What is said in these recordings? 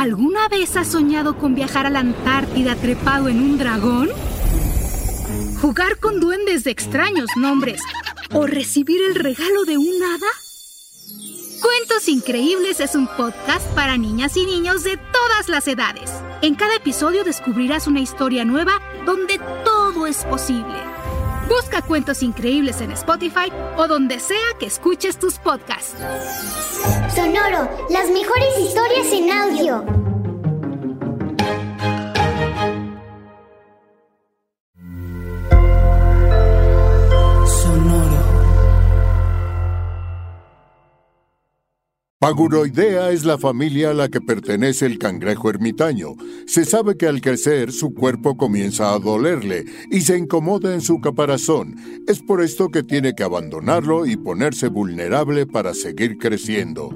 ¿Alguna vez has soñado con viajar a la Antártida trepado en un dragón? ¿Jugar con duendes de extraños nombres? ¿O recibir el regalo de un hada? Cuentos Increíbles es un podcast para niñas y niños de todas las edades. En cada episodio descubrirás una historia nueva donde todo es posible. Busca Cuentos Increíbles en Spotify o donde sea que escuches tus podcasts. Sonoro, las mejores historias en audio. Paguroidea es la familia a la que pertenece el cangrejo ermitaño. Se sabe que al crecer su cuerpo comienza a dolerle y se incomoda en su caparazón. Es por esto que tiene que abandonarlo y ponerse vulnerable para seguir creciendo.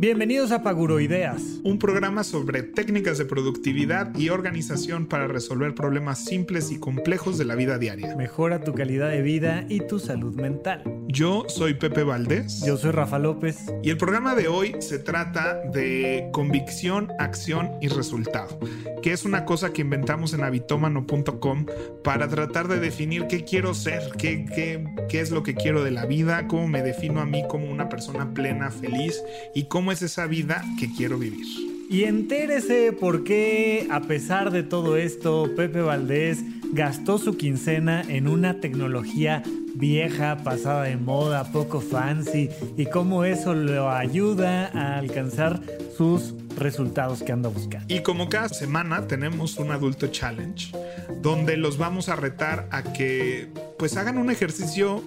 Bienvenidos a Paguroideas, un programa sobre técnicas de productividad y organización para resolver problemas simples y complejos de la vida diaria. Mejora tu calidad de vida y tu salud mental. Yo soy Pepe Valdés. Yo soy Rafa López. Y el programa de hoy se trata de convicción, acción y resultado, que es una cosa que inventamos en habitomano.com para tratar de definir qué quiero ser, qué, qué, qué es lo que quiero de la vida, cómo me defino a mí como una persona plena, feliz y cómo es esa vida que quiero vivir. Y entérese por qué, a pesar de todo esto, Pepe Valdés gastó su quincena en una tecnología vieja, pasada de moda, poco fancy, y cómo eso lo ayuda a alcanzar sus resultados que anda buscando. Y como cada semana tenemos un adulto challenge, donde los vamos a retar a que pues hagan un ejercicio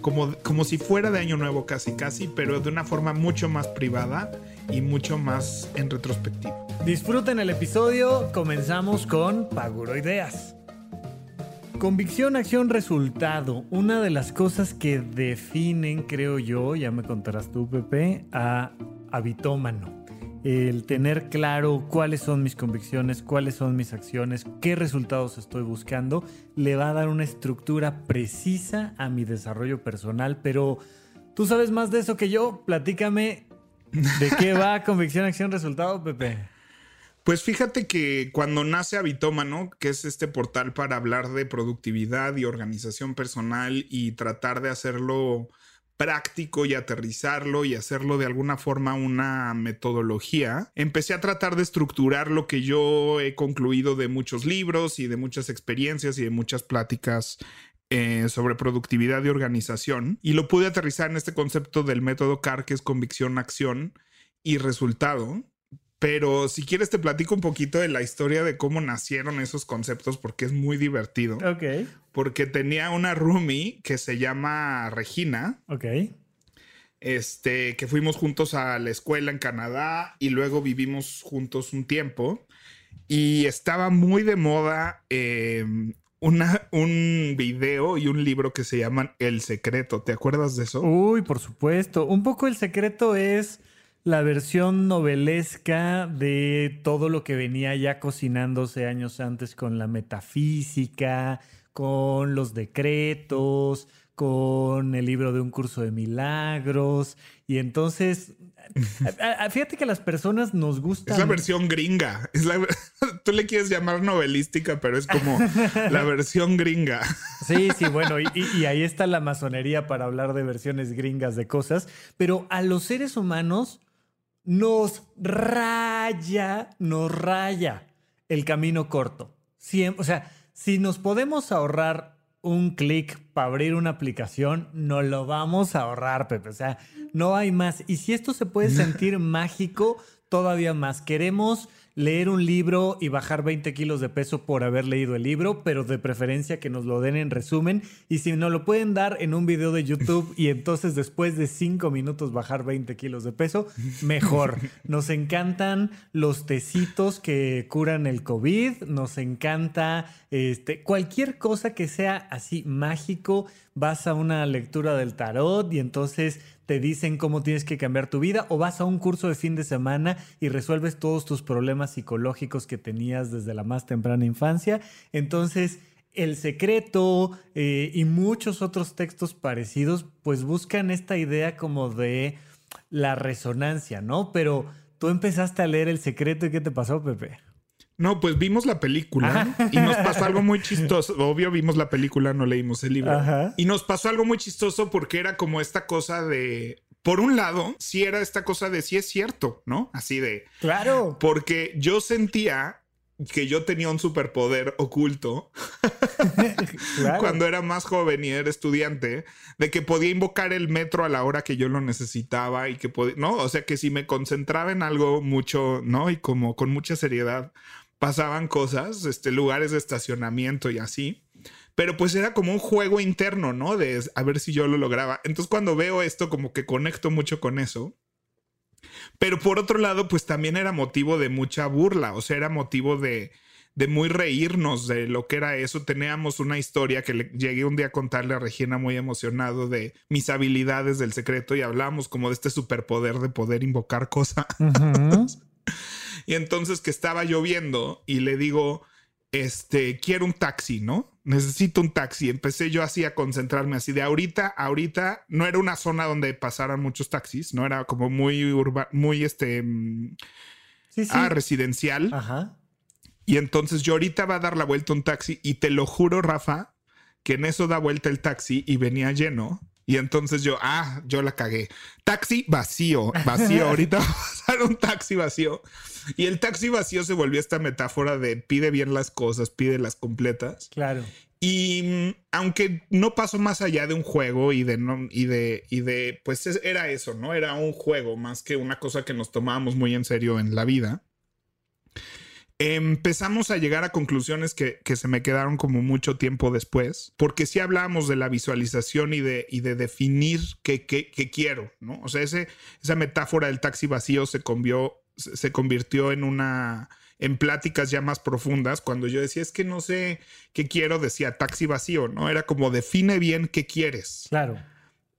como, como si fuera de año nuevo casi casi, pero de una forma mucho más privada y mucho más en retrospectiva. Disfruten el episodio, comenzamos con Paguro Ideas. Convicción, acción, resultado. Una de las cosas que definen, creo yo, ya me contarás tú, Pepe, a habitómano el tener claro cuáles son mis convicciones, cuáles son mis acciones, qué resultados estoy buscando, le va a dar una estructura precisa a mi desarrollo personal. Pero tú sabes más de eso que yo. Platícame de qué va convicción, acción, resultado, Pepe. Pues fíjate que cuando nace Habitómano, que es este portal para hablar de productividad y organización personal y tratar de hacerlo práctico y aterrizarlo y hacerlo de alguna forma una metodología, empecé a tratar de estructurar lo que yo he concluido de muchos libros y de muchas experiencias y de muchas pláticas eh, sobre productividad y organización y lo pude aterrizar en este concepto del método CAR que es convicción, acción y resultado pero si quieres te platico un poquito de la historia de cómo nacieron esos conceptos porque es muy divertido. Ok. Porque tenía una roomie que se llama Regina. Ok. Este, que fuimos juntos a la escuela en Canadá y luego vivimos juntos un tiempo. Y estaba muy de moda una, un video y un libro que se llaman El Secreto. ¿Te acuerdas de eso? Uy, por supuesto. Un poco El Secreto es la versión novelesca de todo lo que venía ya cocinándose años antes con la metafísica, con los decretos, con el libro de un curso de milagros. Y entonces, fíjate que a las personas nos gusta. Es la versión gringa. Es la, tú le quieres llamar novelística, pero es como la versión gringa. Sí, sí, bueno, y, y ahí está la masonería para hablar de versiones gringas de cosas. Pero a los seres humanos nos raya, nos raya el camino corto. o sea, si nos podemos ahorrar un clic para abrir una aplicación, no lo vamos a ahorrar, Pepe. O sea, no hay más. Y si esto se puede sentir mágico, todavía más. Queremos leer un libro y bajar 20 kilos de peso por haber leído el libro, pero de preferencia que nos lo den en resumen. Y si nos lo pueden dar en un video de YouTube y entonces después de 5 minutos bajar 20 kilos de peso, mejor. Nos encantan los tecitos que curan el COVID, nos encanta este, cualquier cosa que sea así mágico. Vas a una lectura del tarot y entonces te dicen cómo tienes que cambiar tu vida o vas a un curso de fin de semana y resuelves todos tus problemas psicológicos que tenías desde la más temprana infancia. Entonces, El Secreto eh, y muchos otros textos parecidos, pues buscan esta idea como de la resonancia, ¿no? Pero tú empezaste a leer El Secreto y ¿qué te pasó, Pepe? No, pues vimos la película y nos pasó algo muy chistoso. Obvio, vimos la película, no leímos el libro. Y nos pasó algo muy chistoso porque era como esta cosa de. Por un lado, sí era esta cosa de sí es cierto, ¿no? Así de. Claro. Porque yo sentía que yo tenía un superpoder oculto cuando era más joven y era estudiante, de que podía invocar el metro a la hora que yo lo necesitaba y que podía, ¿no? O sea, que si me concentraba en algo mucho, ¿no? Y como con mucha seriedad, pasaban cosas, este, lugares de estacionamiento y así. Pero pues era como un juego interno, ¿no? De a ver si yo lo lograba. Entonces cuando veo esto, como que conecto mucho con eso. Pero por otro lado, pues también era motivo de mucha burla, o sea, era motivo de, de muy reírnos de lo que era eso. Teníamos una historia que le llegué un día a contarle a Regina muy emocionado de mis habilidades del secreto y hablábamos como de este superpoder de poder invocar cosas. y entonces que estaba lloviendo y le digo, este, quiero un taxi, ¿no? Necesito un taxi. Empecé yo así a concentrarme así de ahorita, ahorita no era una zona donde pasaran muchos taxis, no era como muy urbano, muy este, mm, Ah, residencial. Ajá. Y entonces yo ahorita va a dar la vuelta un taxi y te lo juro, Rafa, que en eso da vuelta el taxi y venía lleno. Y entonces yo, ah, yo la cagué. Taxi vacío, vacío. Ahorita va a pasar un taxi vacío. Y el taxi vacío se volvió esta metáfora de pide bien las cosas, pide las completas. Claro. Y mm, aunque no pasó más allá de un juego y de no, y de, y de, pues era eso, ¿no? Era un juego más que una cosa que nos tomábamos muy en serio en la vida empezamos a llegar a conclusiones que, se me quedaron como mucho tiempo después, porque si hablamos de la visualización y de, y de definir qué, quiero, ¿no? O sea, ese, esa metáfora del taxi vacío se, se convirtió en una en pláticas ya más profundas, cuando yo decía, es que no sé qué quiero, decía taxi vacío, ¿no? Era como define bien qué quieres. Claro.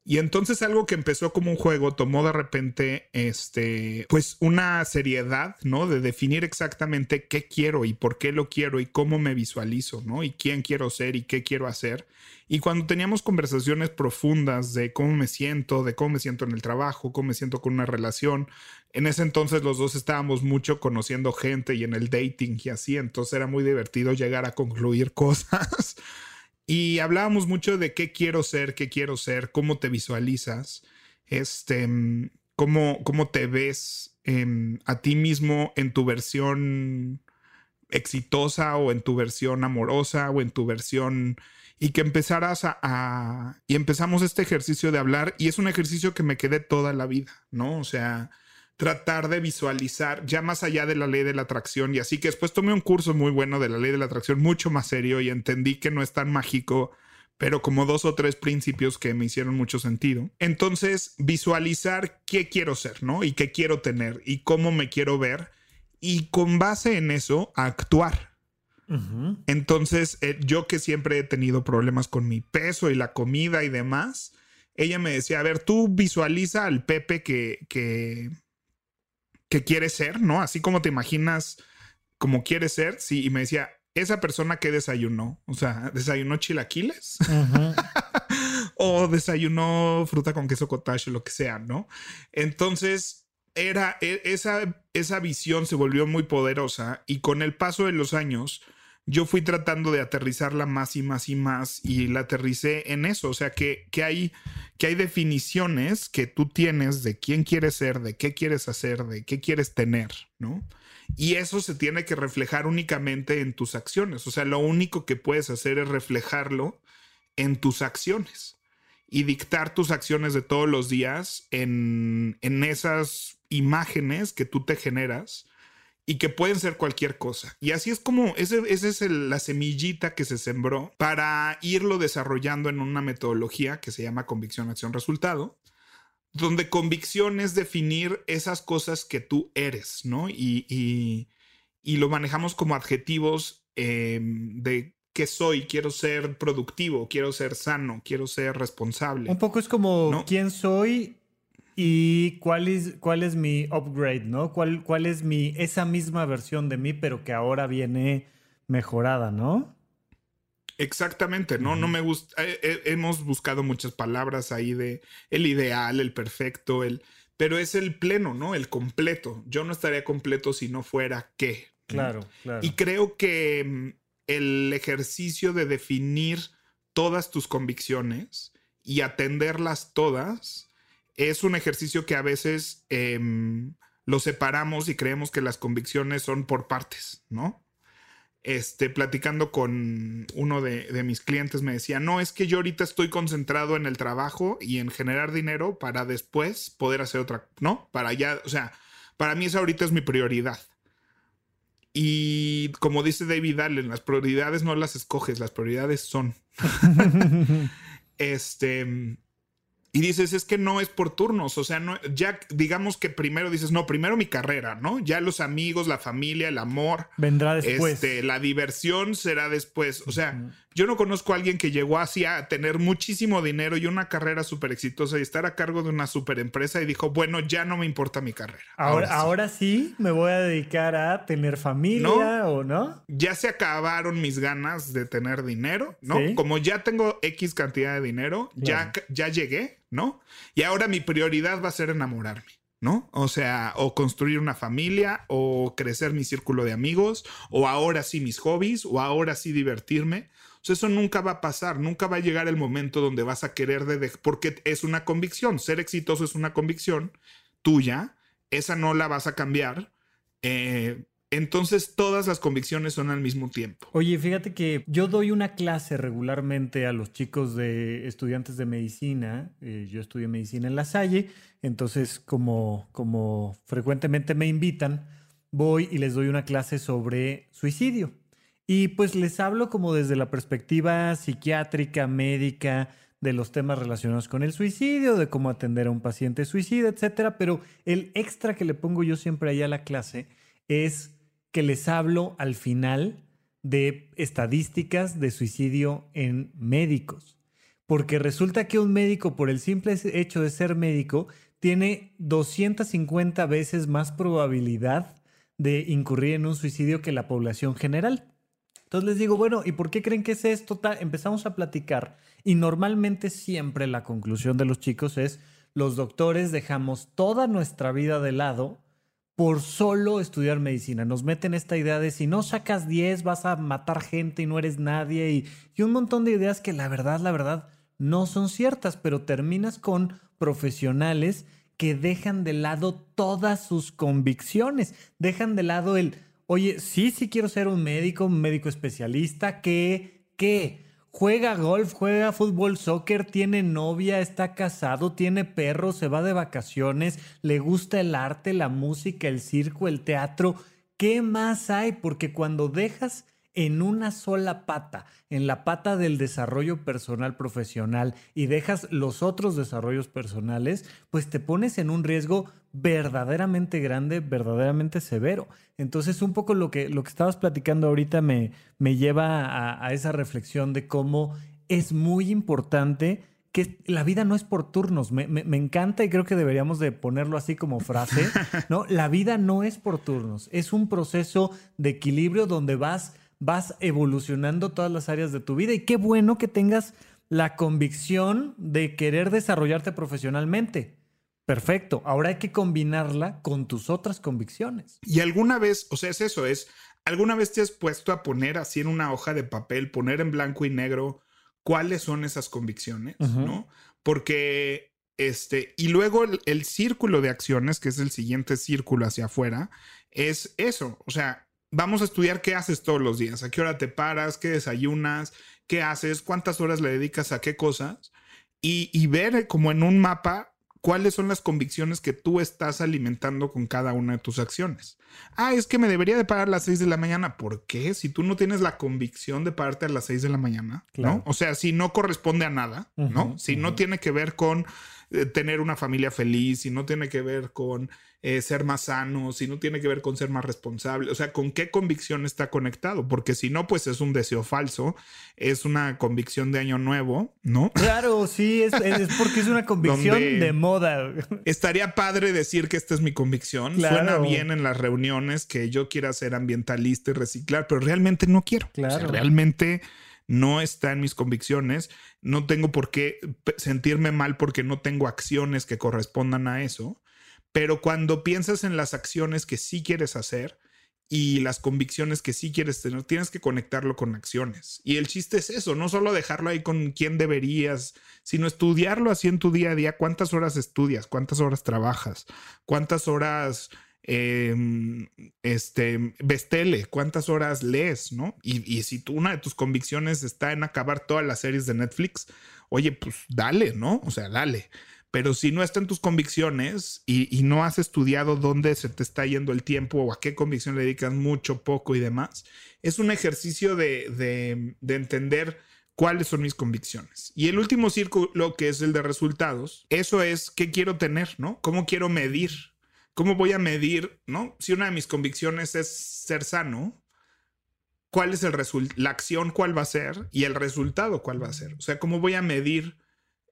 Y entonces algo que empezó como un juego tomó de repente, este, pues una seriedad, ¿no? De definir exactamente qué quiero y por qué lo quiero y cómo me visualizo, ¿no? Y quién quiero ser y qué quiero hacer. Y cuando teníamos conversaciones profundas de cómo me siento, de cómo me siento en el trabajo, cómo me siento con una relación, en ese entonces los dos estábamos mucho conociendo gente y en el dating y así, entonces era muy divertido llegar a concluir cosas. Y hablábamos mucho de qué quiero ser, qué quiero ser, cómo te visualizas, este, mm, cómo, cómo te ves em, a ti mismo en tu versión exitosa o en tu versión amorosa o en tu versión y que empezaras a, a, y empezamos este ejercicio de hablar y es un ejercicio que me quedé toda la vida, ¿no? O sea, tratar de visualizar ya más allá de la ley de la atracción y así que después tomé un curso muy bueno de la ley de la atracción mucho más serio y entendí que no es tan mágico pero como dos o tres principios que me hicieron mucho sentido. Entonces, visualizar qué quiero ser, ¿no? Y qué quiero tener y cómo me quiero ver y con base en eso actuar. Entonces, eh, yo que siempre he tenido problemas con mi peso y la comida y demás, ella me decía, a ver, tú visualiza al Pepe que, que, que quieres ser, ¿no? Así como te imaginas como quieres ser, sí, y me decía, esa persona que desayunó, o sea, desayunó chilaquiles o desayunó fruta con queso cottage o lo que sea, ¿no? Entonces, era e, esa, esa visión se volvió muy poderosa y con el paso de los años, yo fui tratando de aterrizarla más y más y más y la aterricé en eso, o sea que, que, hay, que hay definiciones que tú tienes de quién quieres ser, de qué quieres hacer, de qué quieres tener, ¿no? Y eso se tiene que reflejar únicamente en tus acciones, o sea, lo único que puedes hacer es reflejarlo en tus acciones y dictar tus acciones de todos los días en, en esas imágenes que tú te generas y que pueden ser cualquier cosa. Y así es como, esa es la semillita que se sembró para irlo desarrollando en una metodología que se llama convicción, acción, resultado, donde convicción es definir esas cosas que tú eres, ¿no? Y, y, lo manejamos como adjetivos em, de qué soy, quiero ser productivo, quiero ser sano, quiero ser responsable. Un poco es como quién soy ¿Y cuál es, cuál es mi upgrade, no? ¿Cuál, ¿Cuál es mi, esa misma versión de mí, pero que ahora viene mejorada, no? Exactamente, no, no me gusta. Eh, eh, hemos buscado muchas palabras ahí de el ideal, el perfecto, el. pero es el pleno, ¿no? El completo. Yo no estaría completo si no fuera qué. Claro, claro. Y creo que mm, el ejercicio de definir todas tus convicciones y atenderlas todas es un ejercicio que a veces em, lo separamos y creemos que las convicciones son por partes, ¿no? Este, platicando con uno de, de, mis clientes me decía, no, es que yo ahorita estoy concentrado en el trabajo y en generar dinero para después poder hacer otra, ¿no? Para ya, o sea, para mí eso ahorita es mi prioridad. Y como dice David Allen, las prioridades no las escoges, las prioridades son. este, y dices, es que no es por turnos, o sea, no, ya digamos que primero dices, no, primero mi carrera, ¿no? Ya los amigos, la familia, el amor. Vendrá después. Este, la diversión será después. O sea, yo no conozco a alguien que llegó así a tener muchísimo dinero y una carrera súper exitosa y estar a cargo de una súper empresa y dijo, bueno, ya no me importa mi carrera. Ahora, ahora, sí. me voy a dedicar a tener familia o no. Ya se acabaron mis ganas de tener dinero, ¿no? Como ya tengo X cantidad de dinero, ya, ya llegué ¿no? Y ahora mi prioridad va a ser enamorarme, ¿no? O sea, o construir una familia, o crecer mi círculo de amigos, o ahora sí mis hobbies, o ahora sí divertirme. Eso nunca va a pasar, nunca va a llegar el momento donde vas a querer de, porque es una convicción, ser exitoso es una convicción tuya, esa no la vas a cambiar. Eh, entonces todas las convicciones son al mismo tiempo. Oye, fíjate que yo doy una clase regularmente a los chicos de estudiantes de medicina. Eh, yo estudié medicina en La Salle, entonces como, como frecuentemente me invitan, voy y les doy una clase sobre suicidio. Y pues les hablo como desde la perspectiva psiquiátrica, médica, de los temas relacionados con el suicidio, de cómo atender a un paciente suicida, etcétera. Pero el extra que le pongo yo siempre ahí a la clase es que les hablo al final de estadísticas de suicidio en médicos. Porque resulta que un médico, por el simple hecho de ser médico, tiene 250 veces más probabilidad de incurrir en un suicidio que la población general. Entonces les digo, bueno, ¿y por qué creen que es esto? Empezamos a platicar y normalmente siempre la conclusión de los chicos es, los doctores dejamos toda nuestra vida de lado por solo estudiar medicina. Nos meten esta idea de si no sacas 10 vas a matar gente y no eres nadie y, y, un montón de ideas que la verdad, la verdad, no son ciertas, pero terminas con profesionales que dejan de lado todas sus convicciones, dejan de lado el, oye, sí, sí quiero ser un médico, un médico especialista, que, que, Juega golf, juega fútbol, soccer, tiene novia, está casado, tiene perro, se va de vacaciones, le gusta el arte, la música, el circo, el teatro. ¿Qué más hay? Porque cuando dejas en una sola pata, en la pata del desarrollo personal profesional y dejas los otros desarrollos personales, pues te pones en un riesgo verdaderamente grande, verdaderamente severo. Entonces, un poco lo que, lo que estabas platicando ahorita me, me lleva a, esa reflexión de cómo es muy importante que la vida no es por turnos. Me, me, encanta y creo que deberíamos de ponerlo así como frase, ¿no? La vida no es por turnos. Es un proceso de equilibrio donde vas, vas evolucionando todas las áreas de tu vida y qué bueno que tengas la convicción de querer desarrollarte profesionalmente. Perfecto. Ahora hay que combinarla con tus otras convicciones. Y alguna vez, o sea, es eso, es, ¿alguna vez te has puesto a poner así en una hoja de papel, poner en blanco y negro cuáles son esas convicciones, ¿no? Porque, este, y luego el, el círculo de acciones, que es el siguiente círculo hacia afuera, es eso, o sea, vamos a estudiar qué haces todos los días, a qué hora te paras, qué desayunas, qué haces, cuántas horas le dedicas a qué cosas y, y ver como en un mapa cuáles son las convicciones que tú estás alimentando con cada una de tus acciones. Ah, es que me debería de parar a las 6 de la mañana. ¿Por qué? Si tú no tienes la convicción de pararte a las 6 de la mañana, ¿no? O sea, si no corresponde a nada, ¿no? Si no tiene que ver con eh, tener una familia feliz, si no tiene que ver con eh, ser más sano, si no tiene que ver con ser más responsable, o sea, con qué convicción está conectado, porque si no, pues es un deseo falso, es una convicción de año nuevo, ¿no? Claro, sí, es, porque es una convicción de moda. Estaría padre decir que esta es mi convicción, suena bien en las reuniones que yo quiera ser ambientalista y reciclar, pero realmente no quiero. Claro. realmente no está en mis convicciones, no tengo por qué sentirme mal porque no tengo acciones que correspondan a eso Pero cuando piensas en las acciones que sí quieres hacer y las convicciones que sí quieres tener, tienes que conectarlo con acciones. Y el chiste es eso, no solo dejarlo ahí con quién deberías, sino estudiarlo así en tu día a día. ¿Cuántas horas estudias? ¿Cuántas horas trabajas? ¿Cuántas horas eh, este, bestele, cuántas horas lees, ¿no? Y, y, si tú, una de tus convicciones está en acabar todas las series de Netflix, oye, pues dale, ¿no? O sea, dale. Pero si no está en tus convicciones y, no has estudiado dónde se te está yendo el tiempo o a qué convicción le dedicas mucho, poco y demás, es un ejercicio de, de, de entender cuáles son mis convicciones. Y el último círculo, que es el de resultados, eso es qué quiero tener, ¿no? ¿Cómo quiero medir ¿Cómo voy a medir, no? Si una de mis convicciones es ser sano, ¿cuál es el? La acción, ¿cuál va a ser? Y el resultado, ¿cuál va a ser? O sea, ¿cómo voy a medir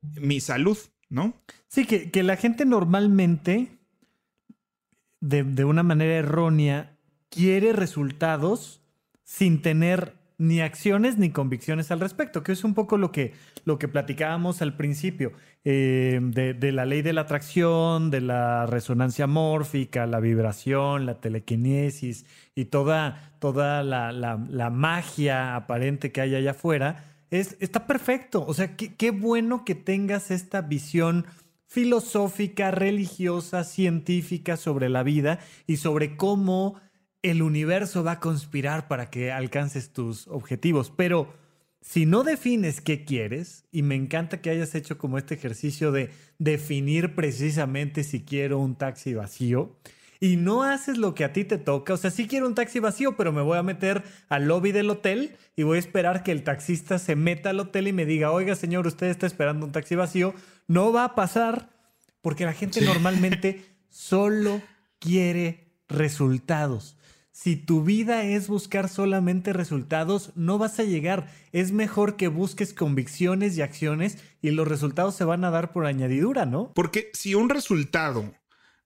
mi salud, no? Sí, que, que la gente normalmente, de, de una manera errónea, quiere resultados sin tener ni acciones ni convicciones al respecto, que es un poco lo que, lo que platicábamos al principio, eh, de, de, la ley de la atracción, de la resonancia mórfica, la vibración, la telequinesis y toda, toda la, la, la magia aparente que hay allá afuera, es, está perfecto. O sea, qué, qué bueno que tengas esta visión filosófica, religiosa, científica sobre la vida y sobre cómo el universo va a conspirar para que alcances tus objetivos, pero si no defines qué quieres, y me encanta que hayas hecho como este ejercicio de definir precisamente si quiero un taxi vacío, y no haces lo que a ti te toca, o sea, sí quiero un taxi vacío, pero me voy a meter al lobby del hotel y voy a esperar que el taxista se meta al hotel y me diga, oiga señor, usted está esperando un taxi vacío, no va a pasar porque la gente sí. normalmente solo quiere resultados. Si tu vida es buscar solamente resultados, no vas a llegar. Es mejor que busques convicciones y acciones y los resultados se van a dar por añadidura, ¿no? Porque si un resultado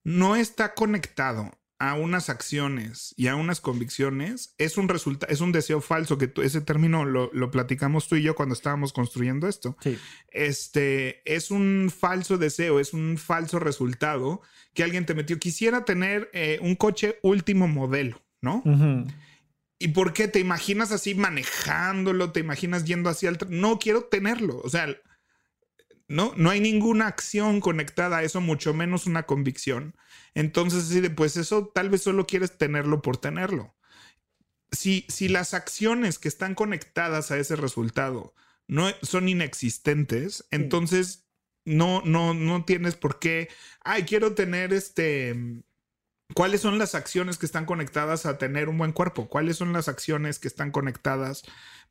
no está conectado a unas acciones y a unas convicciones, es un resultado, es un deseo falso, que tú, ese término lo, lo, platicamos tú y yo cuando estábamos construyendo esto. Sí. Este es un falso deseo, es un falso resultado que alguien te metió. Quisiera tener eh, un coche último modelo. ¿no? Uh -huh. ¿Y por qué te imaginas así manejándolo? ¿Te imaginas yendo hacia el... No quiero tenerlo. O sea, no, no hay ninguna acción conectada a eso, mucho menos una convicción. Entonces, pues eso tal vez solo quieres tenerlo por tenerlo. Si, si las acciones que están conectadas a ese resultado no son inexistentes, entonces no, no, no tienes por qué, ay, quiero tener este ¿Cuáles son las acciones que están conectadas a tener un buen cuerpo? ¿Cuáles son las acciones que están conectadas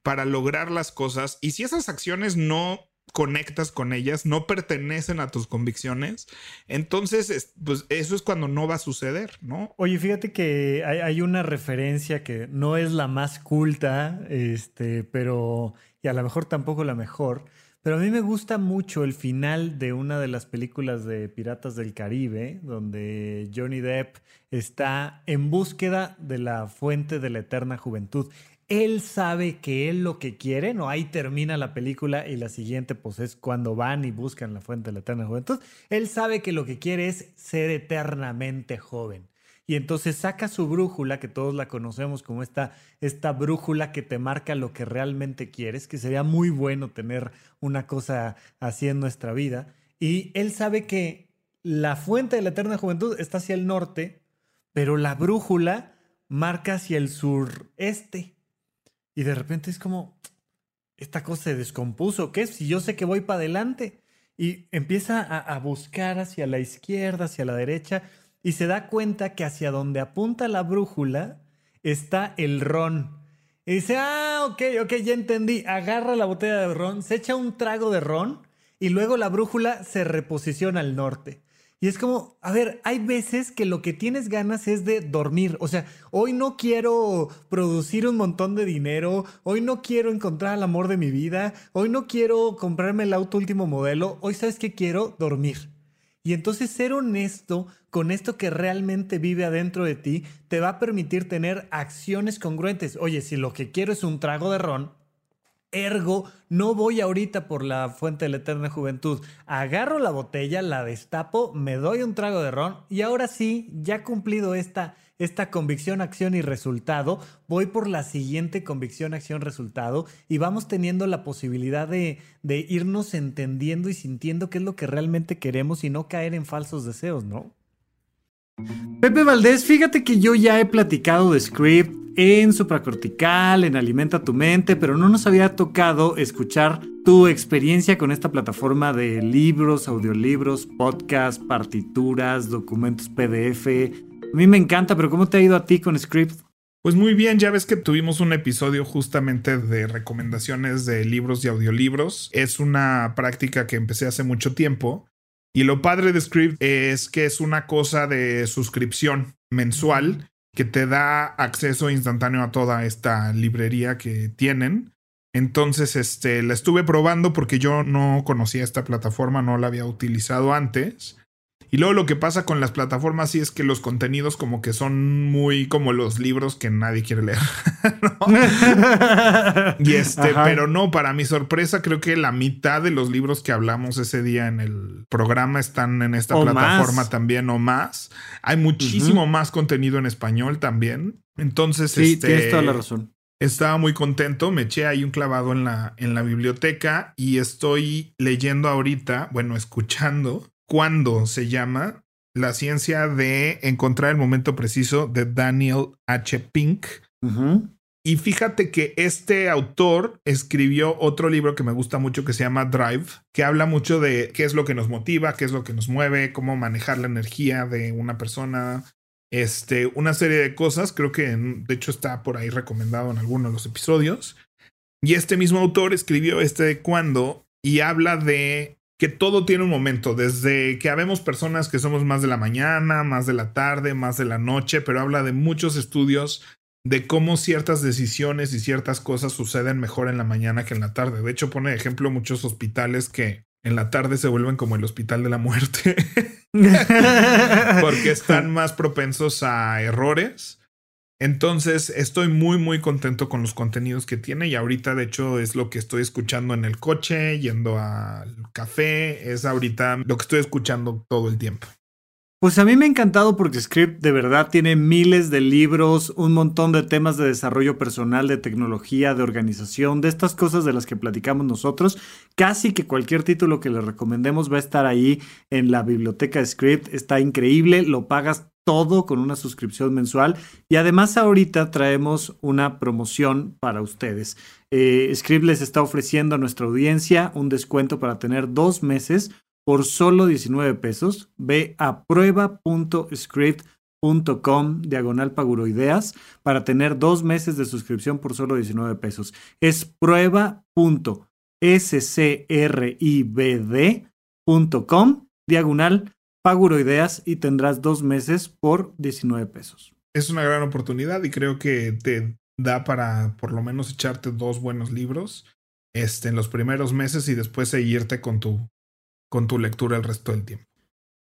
para lograr las cosas? Y si esas acciones no conectas con ellas, no pertenecen a tus convicciones, entonces, pues eso es cuando no va a suceder, ¿no? Oye, fíjate que hay, una referencia que no es la más culta, este, pero, y a lo mejor tampoco la mejor, pero a mí me gusta mucho el final de una de las películas de Piratas del Caribe, donde Johnny Depp está en búsqueda de la fuente de la eterna juventud. Él sabe que él lo que quiere, no, ahí termina la película y la siguiente pues es cuando van y buscan la fuente de la eterna juventud. Él sabe que lo que quiere es ser eternamente joven y entonces saca su brújula, que todos la conocemos como esta, esta brújula que te marca lo que realmente quieres, que sería muy bueno tener una cosa así en nuestra vida. Y él sabe que la fuente de la eterna juventud está hacia el norte, pero la brújula marca hacia el sureste. Y de repente es como, esta cosa se descompuso, ¿qué? Si yo sé que voy para adelante. Y empieza a, a buscar hacia la izquierda, hacia la derecha, y se da cuenta que hacia donde apunta la brújula está el ron. Y dice, ah, ok, ok, ya entendí. Agarra la botella de ron, se echa un trago de ron y luego la brújula se reposiciona al norte. Y es como, a ver, hay veces que lo que tienes ganas es de dormir. O sea, hoy no quiero producir un montón de dinero, hoy no quiero encontrar el amor de mi vida, hoy no quiero comprarme el auto último modelo, hoy sabes que quiero dormir. Y entonces ser honesto con esto que realmente vive adentro de ti te va a permitir tener acciones congruentes. Oye, si lo que quiero es un trago de ron, Ergo, no voy ahorita por la fuente de la eterna juventud. Agarro la botella, la destapo, me doy un trago de ron y ahora sí, ya cumplido esta, esta convicción, acción y resultado, voy por la siguiente convicción, acción, resultado y vamos teniendo la posibilidad de, de irnos entendiendo y sintiendo qué es lo que realmente queremos y no caer en falsos deseos, ¿no? Pepe Valdés, fíjate que yo ya he platicado de Script en supracortical, en Alimenta tu mente, pero no nos había tocado escuchar tu experiencia con esta plataforma de libros, audiolibros, podcasts, partituras, documentos PDF. A mí me encanta, pero ¿cómo te ha ido a ti con Script? Pues muy bien, ya ves que tuvimos un episodio justamente de recomendaciones de libros y audiolibros. Es una práctica que empecé hace mucho tiempo y lo padre de Script es que es una cosa de suscripción mensual que te da acceso instantáneo a toda esta librería que tienen. Entonces, este, la estuve probando porque yo no conocía esta plataforma, no la había utilizado antes. Y luego lo que pasa con las plataformas sí es que los contenidos como que son muy como los libros que nadie quiere leer. y este, pero no, para mi sorpresa creo que la mitad de los libros que hablamos ese día en el programa están en esta plataforma también o más. Hay muchísimo más contenido en español también. Entonces, sí, este, tienes toda la razón. Estaba muy contento, me eché ahí un clavado en la, en la biblioteca y estoy leyendo ahorita, bueno, escuchando cuando se llama La ciencia de encontrar el momento preciso de Daniel H. Pink. Y fíjate que este autor escribió otro libro que me gusta mucho que se llama Drive, que habla mucho de qué es lo que nos motiva, qué es lo que nos mueve, cómo manejar la energía de una persona, este, una serie de cosas. Creo que de hecho está por ahí recomendado en alguno de los episodios. Y este mismo autor escribió este de cuando y habla de que todo tiene un momento, desde que habemos personas que somos más de la mañana, más de la tarde, más de la noche, pero habla de muchos estudios de cómo ciertas decisiones y ciertas cosas suceden mejor en la mañana que en la tarde. De hecho, pone de ejemplo muchos hospitales que en la tarde se vuelven como el hospital de la muerte, porque están más propensos a errores entonces estoy muy muy contento con los contenidos que tiene y ahorita de hecho es lo que estoy escuchando en el coche, yendo al café, es ahorita lo que estoy escuchando todo el tiempo. Pues a mí me ha encantado porque Script de verdad tiene miles de libros, un montón de temas de desarrollo personal, de tecnología, de organización, de estas cosas de las que platicamos nosotros. Casi que cualquier título que le recomendemos va a estar ahí en la biblioteca de Script. Está increíble, lo pagas todo con una suscripción mensual y además ahorita traemos una promoción para ustedes. Eh, les está ofreciendo a nuestra audiencia un descuento para tener dos meses por solo 19 pesos. Ve a prueba.script.com diagonal paguroideas para tener dos meses de suscripción por solo 19 pesos. Es prueba.scribd.com diagonal paguroideas y tendrás dos meses por 19 pesos. Es una gran oportunidad y creo que te da para por lo menos echarte dos buenos libros este, en los primeros meses y después seguirte con tu con tu lectura el resto del tiempo.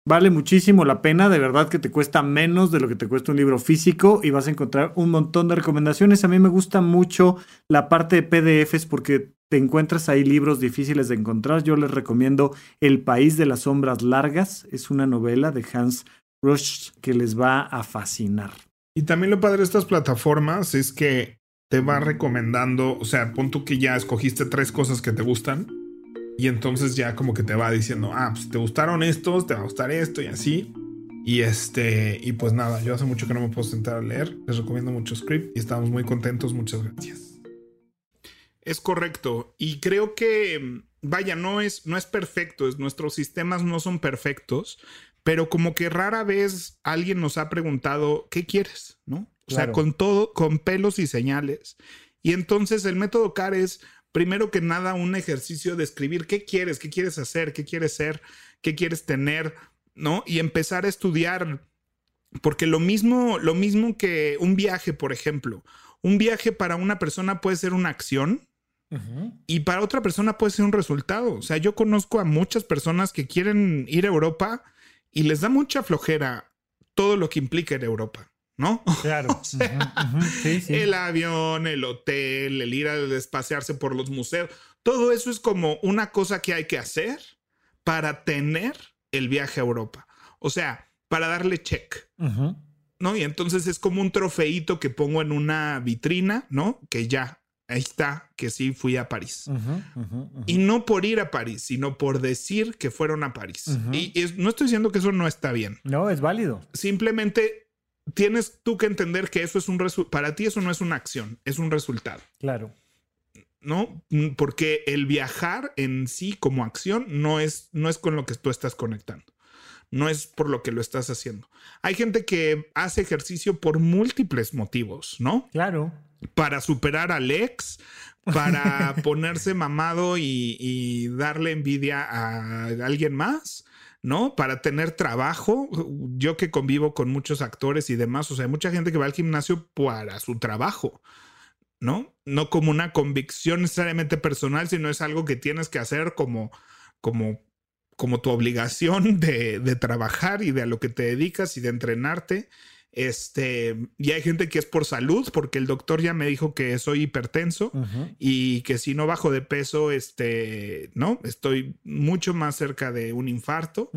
Vale muchísimo la pena, de verdad que te cuesta menos de lo que te cuesta un libro físico y vas a encontrar un montón de recomendaciones. A mí me gusta mucho la parte de PDFs porque te encuentras ahí libros difíciles de encontrar. Yo les recomiendo El País de las Sombras Largas, es una novela de Hans Rush que les va a fascinar. Y también lo padre de estas plataformas es que te va recomendando, o sea, punto que ya escogiste tres cosas que te gustan y entonces ya como que te va diciendo, ah, pues te gustaron estos, te va a gustar esto y así. Y este, y pues nada, yo hace mucho que no me puedo sentar a leer. Les recomiendo mucho Script y estamos muy contentos. Muchas gracias. Es correcto. Y creo que, vaya, no es, no es perfecto. Es, nuestros sistemas no son perfectos, pero como que rara vez alguien nos ha preguntado, ¿qué quieres? ¿No? O sea, con todo, con pelos y señales. Y entonces el método CAR es primero que nada, un ejercicio de escribir qué quieres, qué quieres hacer, qué quieres ser, qué quieres tener, ¿no? Y empezar a estudiar. Porque lo mismo, lo mismo que un viaje, por ejemplo. Un viaje para una persona puede ser una acción, Y para otra persona puede ser un resultado. O sea, yo conozco a muchas personas que quieren ir a Europa y les da mucha flojera todo lo que implica ir a Europa. ¿no? Claro. O sea. Sí, sí. el avión, el hotel, el ir a despasearse por los museos, todo eso es como una cosa que hay que hacer para tener el viaje a Europa. O sea, para darle check. ¿no? Y entonces es como un trofeito que pongo en una vitrina, ¿no? Que ya, ahí está, que sí fui a París. Y no por ir a París, sino por decir que fueron a París. Y es- no estoy diciendo que eso no está bien. No, es válido. Simplemente tienes tú que entender que eso es un resultado. Para ti eso no es una acción, es un resultado. Claro. ¿no? Mm, Porque el viajar en sí como acción no es, no es con lo que tú estás conectando. No es por lo que lo estás haciendo. Hay gente que hace ejercicio por múltiples motivos, ¿no? Claro. Para superar al ex, para ponerse mamado y, y darle envidia a alguien más, ¿no? Para tener trabajo. Yo que convivo con muchos actores y demás, o sea, hay mucha gente que va al gimnasio para su trabajo. ¿no? No como una convicción necesariamente personal, sino es algo que tienes que hacer como, como, como tu obligación de, de trabajar y de a lo que te dedicas y de entrenarte. Este, y hay gente que es por salud, porque el doctor ya me dijo que soy hipertenso y que si no bajo de peso, este, no, estoy mucho más cerca de un infarto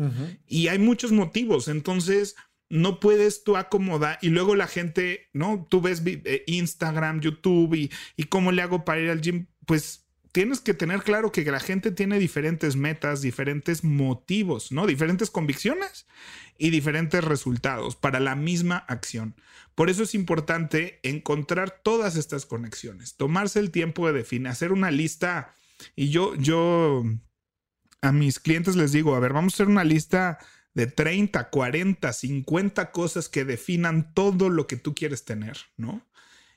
y hay muchos motivos. Entonces, no puedes tú acomodar. Y luego la gente, ¿no? Tú ves eh, Instagram, YouTube y, y cómo le hago para ir al gym. Pues tienes que tener claro que la gente tiene diferentes metas, diferentes motivos, ¿no? Diferentes convicciones y diferentes resultados para la misma acción. Por eso es importante encontrar todas estas conexiones, tomarse el tiempo de definir, hacer una lista. Y yo, yo a mis clientes les digo, a ver, vamos a hacer una lista de 30, 40, 50 cosas que definan todo lo que tú quieres tener, ¿no?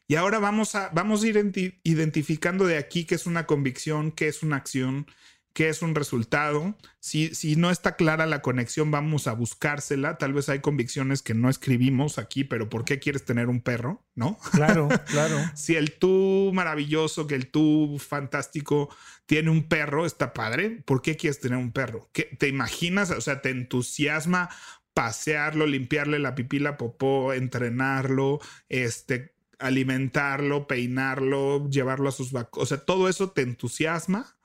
Y ahora vamos a, vamos a ir identi- identificando de aquí qué es una convicción, qué es una acción, qué es un resultado. Si, si no está clara la conexión, vamos a buscársela. Tal vez hay convicciones que no escribimos aquí, pero ¿por qué quieres tener un perro? ¿No? Claro, claro. Si el tú maravilloso, que el tú fantástico tiene un perro, está padre. ¿Por qué quieres tener un perro? ¿Qué, ¿Te imaginas? O sea, te entusiasma pasearlo, limpiarle la pipila popó, entrenarlo, este, alimentarlo, peinarlo, llevarlo a sus vacas. O sea, todo eso te entusiasma.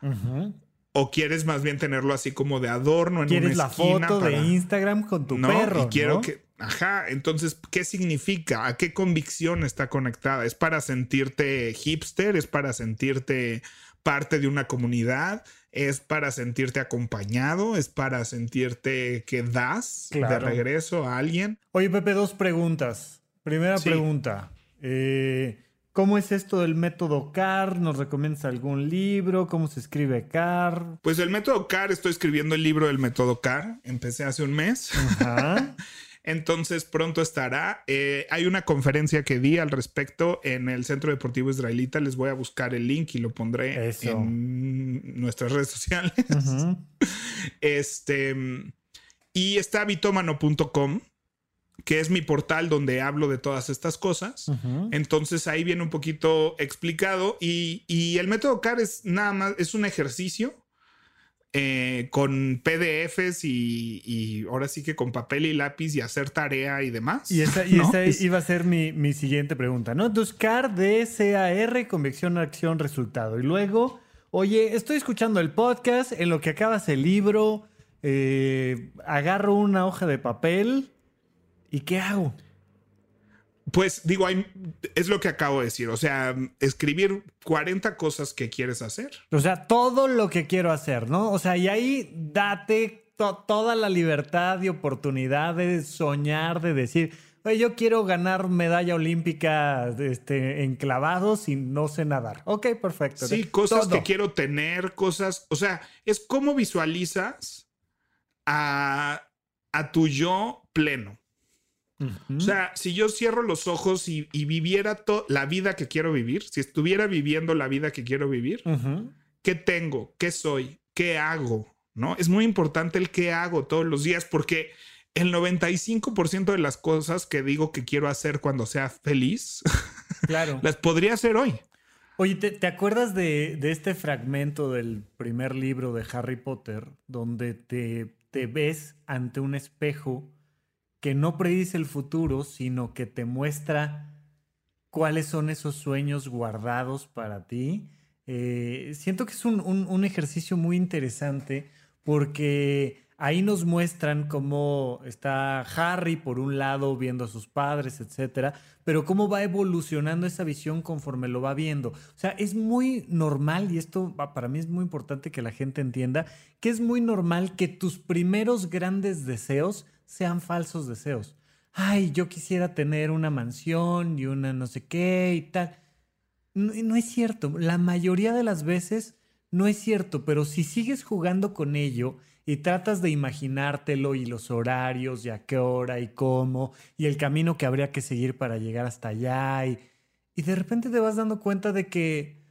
¿O quieres más bien tenerlo así como de adorno en Quieres una la esquina foto de Instagram con tu ¿no? perro. Y quiero ¿no? que, ajá, entonces, ¿qué significa? ¿A qué convicción está conectada? ¿Es para sentirte hipster? ¿Es para sentirte parte de una comunidad? ¿Es para sentirte acompañado? ¿Es para sentirte que das de regreso a alguien? Oye, Pepe, dos preguntas. Primera Sí. pregunta. Eh, ¿Cómo es esto del método CAR? ¿Nos recomiendas algún libro? ¿Cómo se escribe CAR? Pues el método CAR, estoy escribiendo el libro del método CAR, empecé hace un mes. Ajá. Entonces pronto estará. Eh, hay una conferencia que di al respecto en el Centro Deportivo Israelita. Les voy a buscar el link y lo pondré Eso. en nuestras redes sociales. Este y está bitomano.com, que es mi portal donde hablo de todas estas cosas. Entonces ahí viene un poquito explicado y, y el método CAR es nada más, es un ejercicio eh, con PDFs y, y ahora sí que con papel y lápiz y hacer tarea y demás. Y esa, y ¿no? esa Es- iba a ser mi, mi siguiente pregunta, ¿no? Entonces, CAR, D, C, A, R, convicción, acción, resultado. Y luego, oye, estoy escuchando el podcast, en lo que acabas el libro, eh, agarro una hoja de papel y ¿qué hago? Pues digo, hay- es lo que acabo de decir. O sea, escribir 40 cosas que quieres hacer. O sea, todo lo que quiero hacer, ¿no? O sea, y ahí date to- toda la libertad y oportunidad de soñar, de decir, oye, yo quiero ganar medalla olímpica este, en clavados y no sé nadar. Ok, perfecto. Sí, cosas Todo. que quiero tener, cosas. O sea, es cómo visualizas a, a tu yo pleno. O sea, si yo cierro los ojos y, y viviera la vida que quiero vivir, si estuviera viviendo la vida que quiero vivir. ¿qué tengo? ¿Qué soy? ¿Qué hago? ¿No? Es muy importante el qué hago todos los días porque el 95% de las cosas que digo que quiero hacer cuando sea feliz, Claro. las podría hacer hoy. Oye, ¿te, te acuerdas de, de este fragmento del primer libro de Harry Potter donde te, te ves ante un espejo que no predice el futuro, sino que te muestra cuáles son esos sueños guardados para ti. Eh, siento que es un, un ejercicio muy interesante porque Ahí nos muestran cómo está Harry por un lado viendo a sus padres, etcétera, pero cómo va evolucionando esa visión conforme lo va viendo. O sea, es muy normal y esto para mí es muy importante que la gente entienda que es muy normal que tus primeros grandes deseos sean falsos deseos. Ay, yo quisiera tener una mansión y una no sé qué y tal. No, es cierto. La mayoría de las veces no es cierto, pero si sigues jugando con ello y tratas de imaginártelo y los horarios y a qué hora y cómo y el camino que habría que seguir para llegar hasta allá y, y de repente te vas dando cuenta de que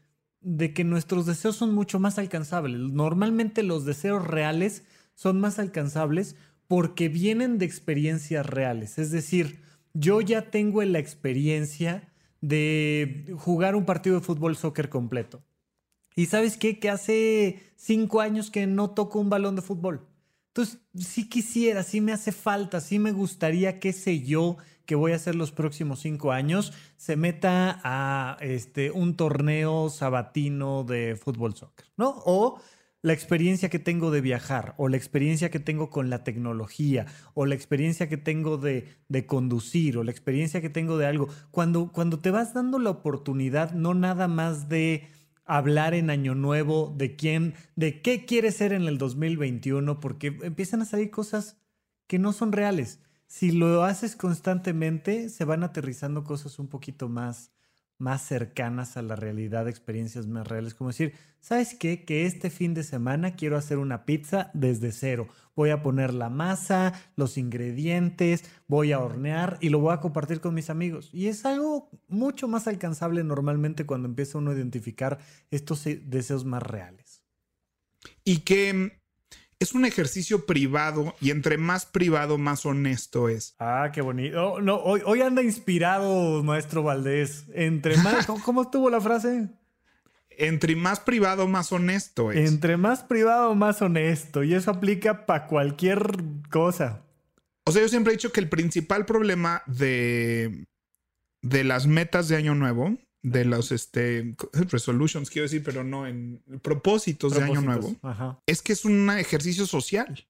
de que nuestros deseos son mucho más alcanzables. Normalmente los deseos reales son más alcanzables porque vienen de experiencias reales. Es decir, yo ya tengo la experiencia de jugar un partido de fútbol soccer completo. Y sabes qué? Que hace cinco años que no toco un balón de fútbol. Entonces, sí quisiera, sí me hace falta, sí me gustaría, qué sé yo, que voy a hacer los próximos cinco años, se meta a este, un torneo sabatino de fútbol soccer, ¿no? O la experiencia que tengo de viajar, o la experiencia que tengo con la tecnología, o la experiencia que tengo de, de conducir, o la experiencia que tengo de algo. Cuando, cuando te vas dando la oportunidad, no nada más de hablar en Año Nuevo de quién, de qué quiere ser en el 2021, porque empiezan a salir cosas que no son reales. Si lo haces constantemente, se van aterrizando cosas un poquito más, más cercanas a la realidad, experiencias más reales, como decir, ¿sabes qué? Que este fin de semana quiero hacer una pizza desde cero. Voy a poner la masa, los ingredientes, voy a hornear y lo voy a compartir con mis amigos. Y es algo mucho más alcanzable normalmente cuando empieza uno a identificar estos deseos más reales. Y que es un ejercicio privado y entre más privado, más honesto es. Ah, qué bonito. Oh, no, hoy, hoy anda inspirado, maestro Valdés. Entre más, ¿cómo, estuvo la frase? Entre más privado, más honesto es. Entre más privado, más honesto. Y eso aplica para cualquier cosa. O sea, yo siempre he dicho que el principal problema de, de las metas de Año Nuevo de los este, resolutions, quiero decir, pero no en propósitos, de año nuevo, es que es un ejercicio social.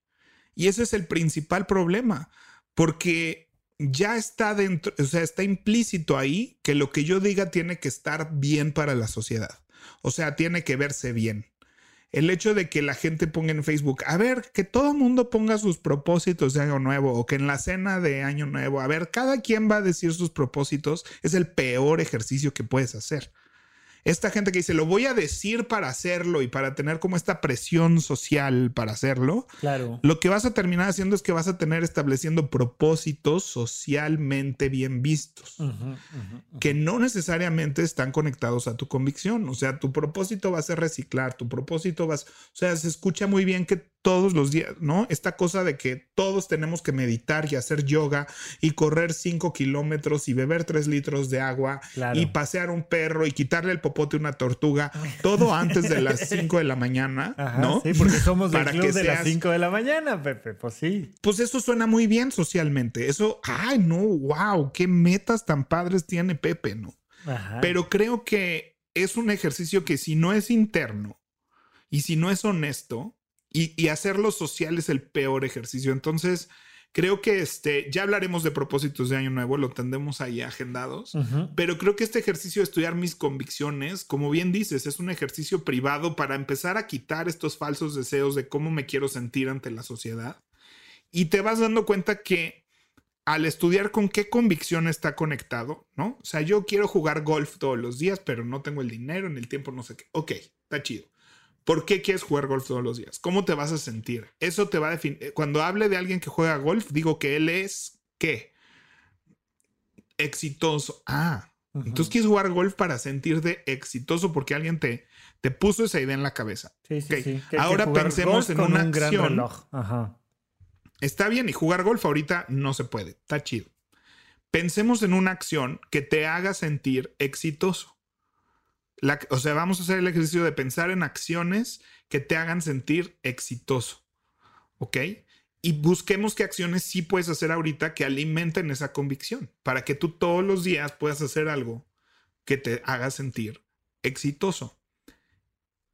Y ese es el principal problema, porque ya está dentro, o sea, está implícito ahí que lo que yo diga tiene que estar bien para la sociedad. O sea, tiene que verse bien el hecho de que la gente ponga en Facebook, a ver, que todo mundo ponga sus propósitos de año nuevo o que en la cena de año nuevo, a ver, cada quien va a decir sus propósitos, es el peor ejercicio que puedes hacer esta gente que dice, lo voy a decir para hacerlo y para tener como esta presión social para hacerlo, claro. lo que vas a terminar haciendo es que vas a tener estableciendo propósitos socialmente bien vistos, que no necesariamente están conectados a tu convicción. O sea, tu propósito va a ser reciclar, tu propósito va a... O sea, se escucha muy bien que todos los días, ¿no? Esta cosa de que todos tenemos que meditar y hacer yoga y correr cinco kilómetros y beber tres litros de agua y pasear un perro y quitarle el popote a una tortuga, todo antes de las cinco de la mañana, ¿no? Sí, porque somos del club de las cinco de la mañana, Pepe, pues sí. Pues eso suena muy bien socialmente. Eso, ay, no, wow, qué metas tan padres tiene Pepe, ¿no? Pero creo que es un ejercicio que si no es interno y si no es honesto, y, hacerlo social es el peor ejercicio. Entonces, creo que este, ya hablaremos de propósitos de año nuevo, lo tendremos ahí agendados, pero creo que este ejercicio de estudiar mis convicciones, como bien dices, es un ejercicio privado para empezar a quitar estos falsos deseos de cómo me quiero sentir ante la sociedad. Y te vas dando cuenta que al estudiar con qué convicción está conectado, ¿no? O sea, yo quiero jugar golf todos los días, pero no tengo el dinero, en el tiempo no sé qué. Ok, está chido. ¿Por qué quieres jugar golf todos los días? ¿Cómo te vas a sentir? Eso te va a definir. Eh, cuando hable de alguien que juega golf, digo que él es ¿qué? Exitoso. Ah, entonces quieres jugar golf para sentirte exitoso porque alguien te, te puso esa idea en la cabeza. Sí, sí, sí. Ahora pensemos en una acción. Está bien, y jugar golf ahorita no se puede. Está chido. Pensemos en una acción que te haga sentir exitoso o sea, vamos a hacer el ejercicio de pensar en acciones que te hagan sentir exitoso. ¿Ok? y busquemos qué acciones sí puedes hacer ahorita que alimenten esa convicción para que tú todos los días puedas hacer algo que te haga sentir exitoso.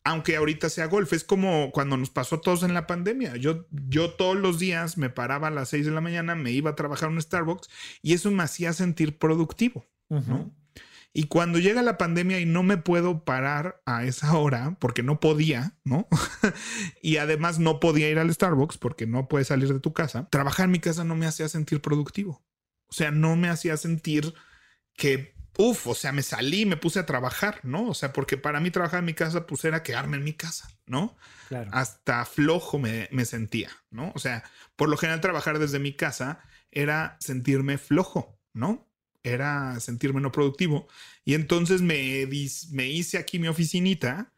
Aunque ahorita sea golf, es como cuando nos pasó a todos en la pandemia. Yo, yo todos los días me paraba a las 6 de la mañana, me iba a trabajar en un Starbucks y eso me hacía sentir productivo. ¿no? Y cuando llega la pandemia y no me puedo parar a esa hora porque no podía, ¿no? y además no podía ir al Starbucks porque no puedes salir de tu casa, trabajar en mi casa no me hacía sentir productivo. O sea, no me hacía sentir que, uff, o sea, me salí, me puse a trabajar, ¿no? O sea, porque para mí trabajar en mi casa, pues era quedarme en mi casa, ¿no? Claro. Hasta flojo me, me sentía, ¿no? O sea, por lo general trabajar desde mi casa era sentirme flojo, ¿no? Era sentirme no productivo. Y entonces me, me hice aquí mi oficinita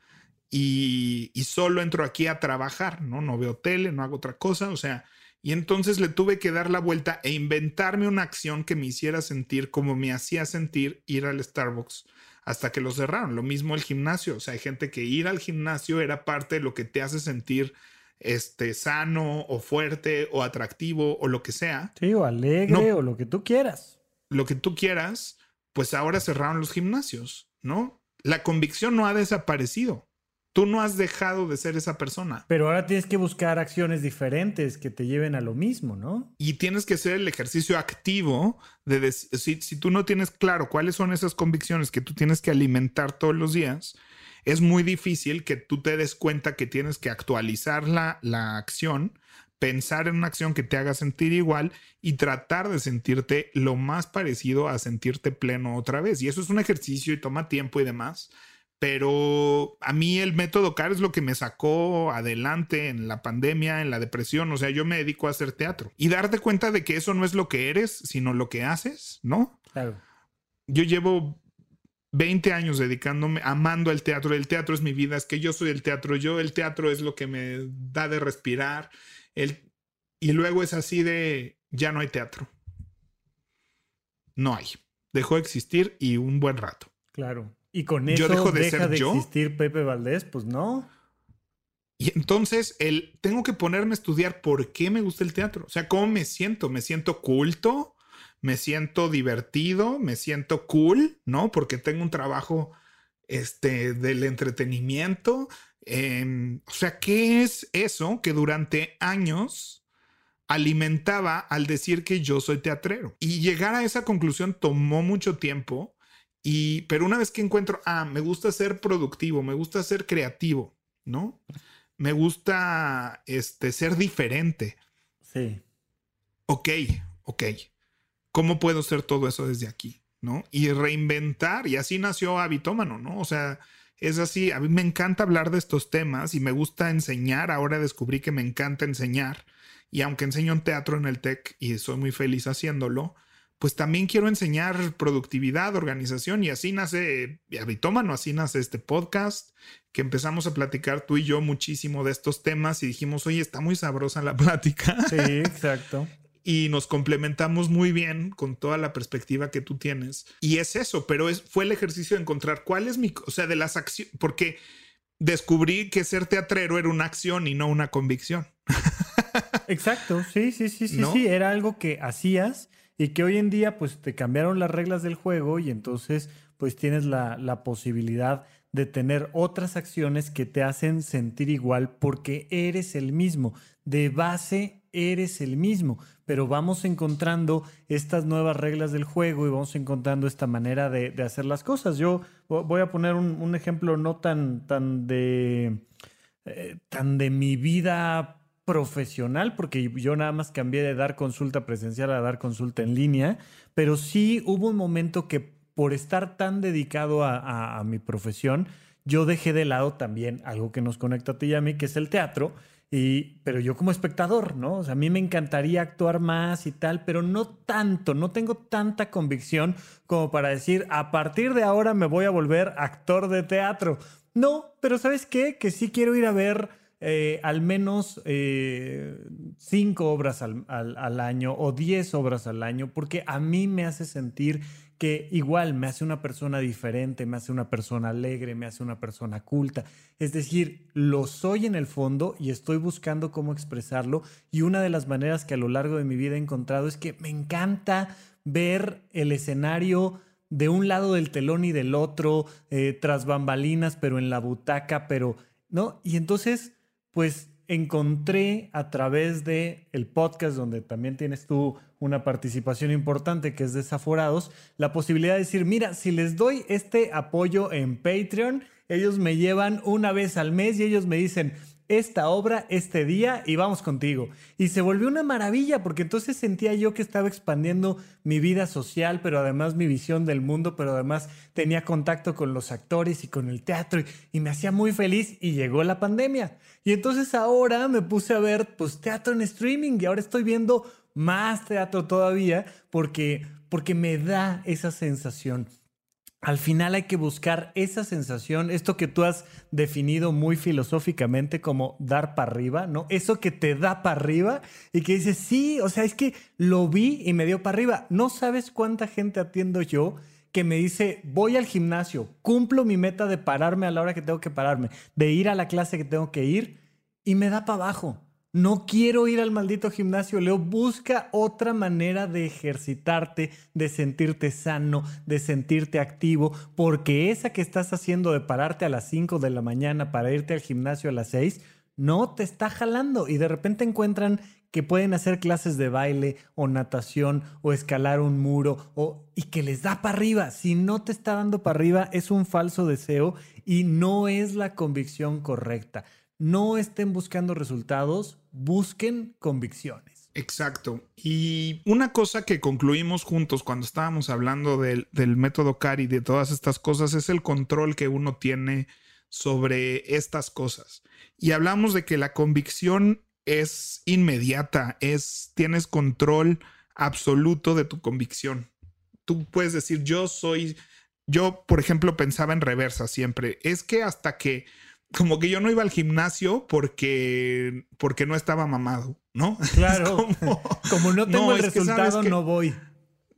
y, y, solo entro aquí a trabajar, ¿no? No veo tele, no hago otra cosa, o sea, y entonces le tuve que dar la vuelta e inventarme una acción que me hiciera sentir como me hacía sentir ir al Starbucks hasta que lo cerraron. Lo mismo el gimnasio, o sea, hay gente que ir al gimnasio era parte de lo que te hace sentir este sano o fuerte o atractivo o lo que sea. Sí, o alegre o lo que tú quieras lo que tú quieras, pues ahora cerraron los gimnasios, ¿no? La convicción no ha desaparecido. Tú no has dejado de ser esa persona. Pero ahora tienes que buscar acciones diferentes que te lleven a lo mismo, ¿no? Y tienes que hacer el ejercicio activo de si, si tú no tienes claro cuáles son esas convicciones que tú tienes que alimentar todos los días, es muy difícil que tú te des cuenta que tienes que actualizar la, la acción pensar en una acción que te haga sentir igual y tratar de sentirte lo más parecido a sentirte pleno otra vez. Y eso es un ejercicio y toma tiempo y demás. Pero a mí el método CAR es lo que me sacó adelante en la pandemia, en la depresión. O sea, yo me dedico a hacer teatro y darte cuenta de que eso no es lo que eres, sino lo que haces, ¿no? Claro. Yo llevo 20 años dedicándome, amando el teatro. El teatro es mi vida, es que yo soy el teatro. Yo, el teatro es lo que me da de respirar y luego es así de, ya no hay teatro. No hay. Dejó de existir y un buen rato. Claro. Y con eso yo dejo de deja de existir Pepe Valdés, pues no. Y entonces el, tengo que ponerme a estudiar por qué me gusta el teatro. O sea, ¿cómo me siento? ¿Me siento culto? ¿Me siento divertido? ¿Me siento cool? ¿No? Porque tengo un trabajo este, del entretenimiento. Em, o sea, ¿qué es eso que durante años alimentaba al decir que yo soy teatrero? Y llegar a esa conclusión tomó mucho tiempo. Y, pero una vez que encuentro, ah, me gusta ser productivo, me gusta ser creativo, ¿no? Me gusta este, ser diferente. Sí. Ok, ok. ¿Cómo puedo ser todo eso desde aquí? ¿No? Y reinventar. Y así nació Habitómano, ¿no? O sea, es así, a mí me encanta hablar de estos temas y me gusta enseñar, ahora descubrí que me encanta enseñar y aunque enseño en teatro en el TEC y soy muy feliz haciéndolo, pues también quiero enseñar productividad, organización y así nace Habitómano, así nace este podcast que empezamos a platicar tú y yo muchísimo de estos temas y dijimos, oye, está muy sabrosa la plática. Sí, exacto y nos complementamos muy bien con toda la perspectiva que tú tienes. Y es eso, pero es, fue el ejercicio de encontrar cuál es mi, o sea, de las acciones, porque descubrí que ser teatrero era una acción y no una convicción. Exacto, sí, sí, sí, sí, sí, era algo que hacías y que hoy en día pues te cambiaron las reglas del juego y entonces pues tienes la, la posibilidad de tener otras acciones que te hacen sentir igual porque eres el mismo. De base eres el mismo, pero vamos encontrando estas nuevas reglas del juego y vamos encontrando esta manera de, hacer las cosas. Yo voy a poner un, ejemplo no tan, tan, de, eh, tan de mi vida profesional, porque yo nada más cambié de dar consulta presencial a dar consulta en línea, pero sí hubo un momento que por estar tan dedicado a, a mi profesión, yo dejé de lado también algo que nos conecta a ti y a mí, que es el teatro, pero yo como espectador, ¿no? O sea, a mí me encantaría actuar más y tal, pero no tanto, no tengo tanta convicción como para decir, a partir de ahora me voy a volver actor de teatro. No, pero ¿sabes qué? Que sí quiero ir a ver eh, al menos eh, cinco obras al, al, año o diez obras al año, porque a mí me hace sentir que igual me hace una persona diferente, me hace una persona alegre, me hace una persona culta. Es decir, lo soy en el fondo y estoy buscando cómo expresarlo y una de las maneras que a lo largo de mi vida he encontrado es que me encanta ver el escenario de un lado del telón y del otro, eh, tras bambalinas, pero en la butaca, pero, ¿no? Y entonces, pues encontré a través de el podcast donde también tienes tú una participación importante que es Desaforados, la posibilidad de decir, mira, si les doy este apoyo en Patreon, ellos me llevan una vez al mes y ellos me dicen, esta obra este día y vamos contigo. Y se volvió una maravilla porque entonces sentía yo que estaba expandiendo mi vida social, pero además mi visión del mundo, pero además tenía contacto con los actores y con el teatro y, me hacía muy feliz y llegó la pandemia. Y entonces ahora me puse a ver pues teatro en streaming y ahora estoy viendo más teatro todavía porque porque me da esa sensación al final hay que buscar esa sensación, esto que tú has definido muy filosóficamente como dar para arriba, ¿no? Eso que te da para arriba y que dices, sí, o sea, es que lo vi y me dio para arriba. No sabes cuánta gente atiendo yo que me dice, voy al gimnasio, cumplo mi meta de pararme a la hora que tengo que pararme, de ir a la clase que tengo que ir y me da para abajo. No quiero ir al maldito gimnasio, Leo. Busca otra manera de ejercitarte, de sentirte sano, de sentirte activo, porque esa que estás haciendo de pararte a las 5 de la mañana para irte al gimnasio a las 6, no te está jalando y de repente encuentran que pueden hacer clases de baile o natación o escalar un muro o, y que les da para arriba. Si no te está dando para arriba es un falso deseo y no es la convicción correcta no estén buscando resultados, busquen convicciones. Exacto. Y una cosa que concluimos juntos cuando estábamos hablando del, método CAR y de todas estas cosas es el control que uno tiene sobre estas cosas. Y hablamos de que la convicción es inmediata, es tienes control absoluto de tu convicción. Tú puedes decir, yo soy, yo por ejemplo pensaba en reversa siempre, es que hasta que como que yo no iba al gimnasio porque, porque no estaba mamado, ¿no? Claro. Como, no tengo el resultado, no voy.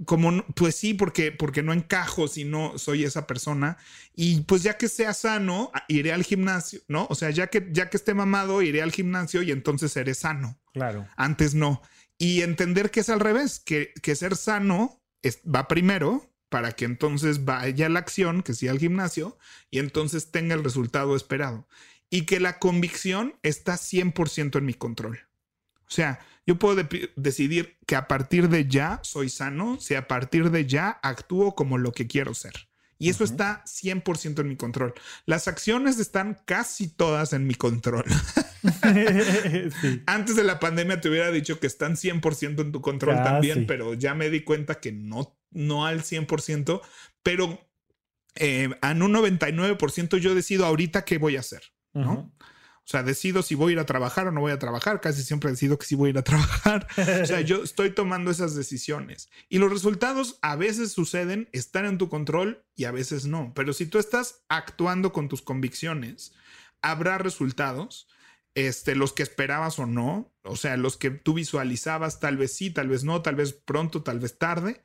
Como, pues sí, porque, porque no encajo si no soy esa persona. Y pues ya que sea sano, iré al gimnasio, ¿no? O sea, ya que, ya que esté mamado, iré al gimnasio y entonces seré sano. Claro. Antes no. Y entender que es al revés, que, que ser sano va primero para que entonces vaya la acción, que sea al gimnasio, y entonces tenga el resultado esperado. Y que la convicción está 100% en mi control. O sea, yo puedo decidir que a partir de ya soy sano, si a partir de ya actúo como lo que quiero ser. Y eso está 100% en mi control. Las acciones están casi todas en mi control. Antes de la pandemia te hubiera dicho que están 100% en tu control también, pero ya me di cuenta que no, no al 100%, pero eh, en un 99% yo decido ahorita qué voy a hacer, ¿no? O sea, decido si voy a ir a trabajar o no voy a trabajar. Casi siempre decido que sí voy a ir a trabajar. o sea, yo estoy tomando esas decisiones. Y los resultados a veces suceden, están en tu control y a veces no. Pero si tú estás actuando con tus convicciones, habrá resultados. Este, los que esperabas o no, o sea, los que tú visualizabas, tal vez sí, tal vez no, tal vez pronto, tal vez tarde,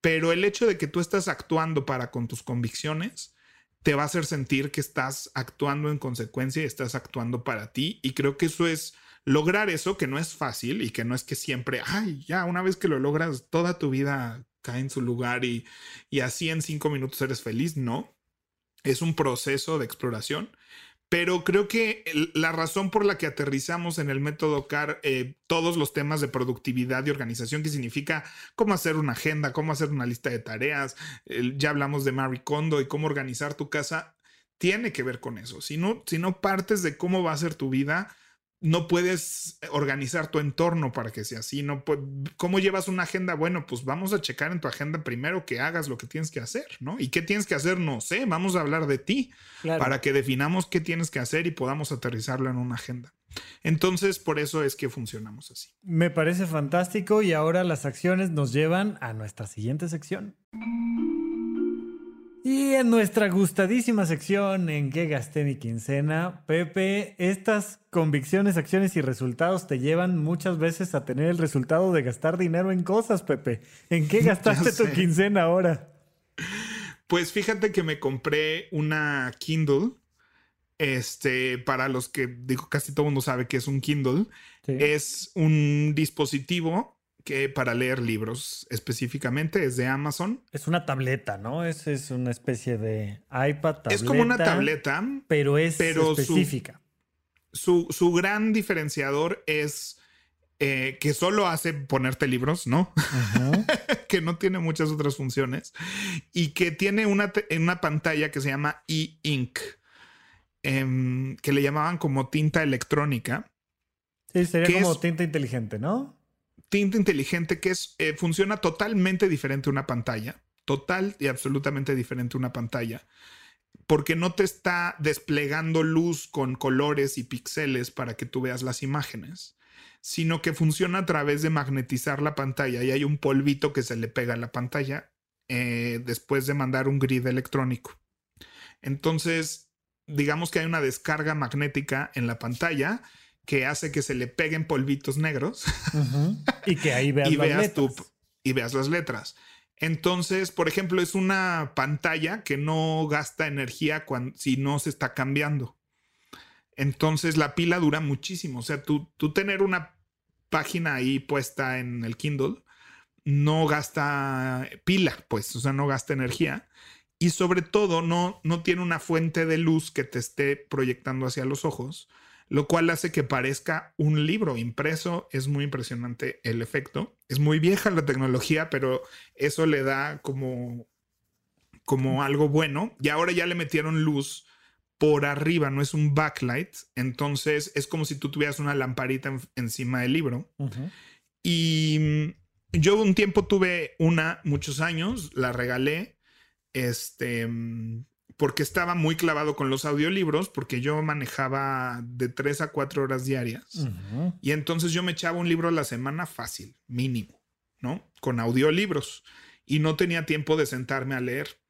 pero el hecho de que tú estás actuando para con tus convicciones, te va a hacer sentir que estás actuando en consecuencia y estás actuando para ti. Y creo que eso es lograr eso, que no es fácil y que no es que siempre, ay, ya, una vez que lo logras, toda tu vida cae en su lugar y, y así en cinco minutos eres feliz. No, es un proceso de exploración pero creo que la razón por la que aterrizamos en el método CAR eh, todos los temas de productividad y organización, que significa cómo hacer una agenda, cómo hacer una lista de tareas, ya hablamos de Marie Kondo y cómo organizar tu casa, tiene que ver con eso. Si no, si no partes de cómo va a ser tu vida, no puedes organizar tu entorno para que sea así. No ¿Cómo llevas una agenda? Bueno, pues vamos a checar en tu agenda primero que hagas lo que tienes que hacer, ¿no? ¿Y qué tienes que hacer? No sé, vamos a hablar de ti para que definamos qué tienes que hacer y podamos aterrizarlo en una agenda. Entonces, por eso es que funcionamos así. Me parece fantástico y ahora las acciones nos llevan a nuestra siguiente sección. Y en nuestra gustadísima sección en qué gasté mi quincena, Pepe, estas convicciones, acciones y resultados te llevan muchas veces a tener el resultado de gastar dinero en cosas, Pepe. ¿En qué gastaste tu quincena ahora? Pues fíjate que me compré una Kindle. Este, para los que digo, casi todo el mundo sabe que es un Kindle. Es un dispositivo que para leer libros específicamente es de Amazon. Es una tableta, ¿no? Es, es una especie de iPad. Tableta, es como una tableta, pero es específica. Su, su, gran diferenciador es eh, que solo hace ponerte libros, ¿no? que no tiene muchas otras funciones y que tiene una, una pantalla que se llama e-ink, em, que le llamaban como tinta electrónica. Sí, sería como tinta inteligente, ¿no? Tinta inteligente que es, eh, funciona totalmente diferente a una pantalla, total y absolutamente diferente a una pantalla, porque no te está desplegando luz con colores y píxeles para que tú veas las imágenes, sino que funciona a través de magnetizar la pantalla y hay un polvito que se le pega a la pantalla eh, después de mandar un grid electrónico. Entonces, digamos que hay una descarga magnética en la pantalla que hace que se le peguen polvitos negros y que ahí veas, y las veas letras. y veas las letras. Entonces, por ejemplo, es una pantalla que no gasta energía cuando, si no se está cambiando. Entonces, la pila dura muchísimo. O sea, tú, tú tener una página ahí puesta en el Kindle no gasta pila, pues, o sea, no gasta energía. Y sobre todo, no, no tiene una fuente de luz que te esté proyectando hacia los ojos, lo cual hace que parezca un libro impreso. Es muy impresionante el efecto. Es muy vieja la tecnología, pero eso le da como, como algo bueno. Y ahora ya le metieron luz por arriba, no es un backlight. Entonces es como si tú tuvieras una lamparita encima del libro. Y yo un tiempo tuve una, muchos años, la regalé. Este porque estaba muy clavado con los audiolibros, porque yo manejaba de tres a cuatro horas diarias. Y entonces yo me echaba un libro a la semana fácil, mínimo, ¿no? Con audiolibros. Y no tenía tiempo de sentarme a leer.